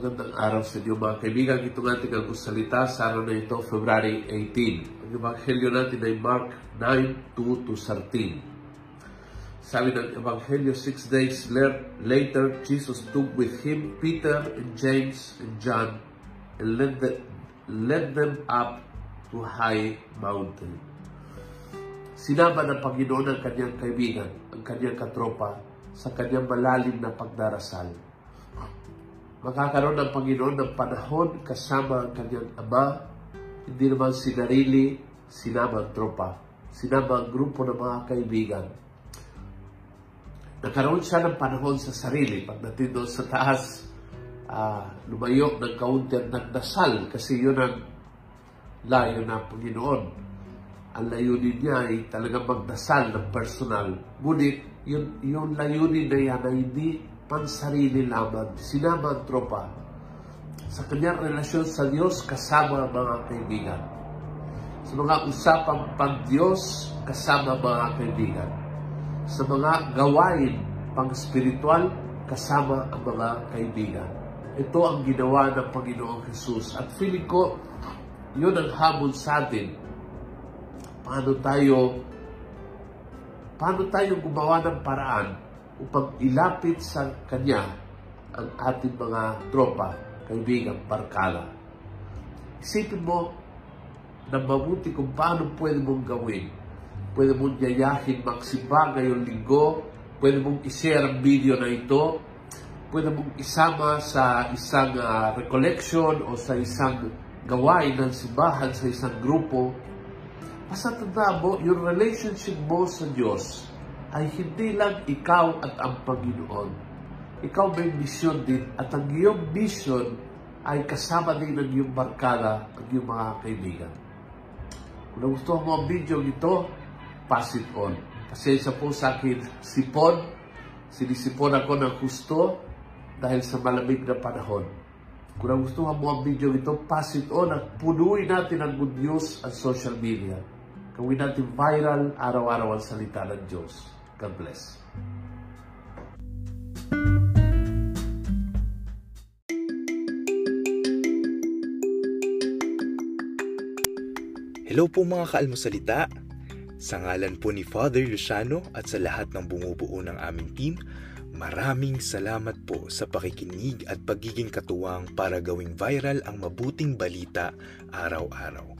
araw sa inyo mga kaibigan. Ito nga ating salita sa araw na ito, February 18. Ang Ebanghelyo natin ay Mark 9, 2 to 13. Sabi ng Ebanghelyo, six days later, Jesus took with him Peter and James and John and led, the, led them up to high mountain. Sinama ng Panginoon ang kanyang kaibigan, ang kanyang katropa, sa kanyang malalim na pagdarasal. Makakaroon ng Panginoon ng panahon kasama ang kanyang ama, hindi naman sinarili, sinama ang tropa, sinama ang grupo ng mga kaibigan Nagkaroon siya ng panahon sa sarili. Pagdating doon sa taas, uh, lumayo ng kaunti at nagdasal kasi yun ang layo na Panginoon. Ang layunin niya ay talagang magdasal ng personal. Ngunit, yun, yung layunin na yan ay hindi pansarili lamang. Sinama tropa sa kanyang relasyon sa Diyos kasama mga kaibigan. Sa mga usapang pag-Diyos kasama mga kaibigan sa mga gawain pang-spiritual kasama ang mga kaibigan. Ito ang ginawa ng Panginoong Jesus. At feeling ko, yun ang hamon sa atin. Paano tayo paano tayo gumawa ng paraan upang ilapit sa Kanya ang ating mga tropa, kaibigan, barkala. Isipin mo na mabuti kung paano pwede mong gawin Pwede mong yayahin magsimba ngayong linggo. Pwede mong i-share ang video na ito. Pwede mong isama sa isang uh, recollection o sa isang gawain ng simbahan sa isang grupo. Basta tanda mo, yung relationship mo sa Diyos ay hindi lang ikaw at ang Panginoon. Ikaw may mission din at ang iyong mission ay kasama din ng iyong barkada, ang iyong mga kaibigan. Kung nagustuhan mo ang video ito, pass it on. Pasensya po sa akin, sipon. Sinisipon ako ng gusto dahil sa malamig na panahon. Kung nagustuhan mo ang video ito, pass it on at punuin natin ang good news at social media. Gawin natin viral araw-araw ang salita ng Diyos. God bless. Hello po mga kaalmosalita. Sa ngalan po ni Father Luciano at sa lahat ng bumubuo ng aming team, maraming salamat po sa pakikinig at pagiging katuwang para gawing viral ang mabuting balita araw-araw.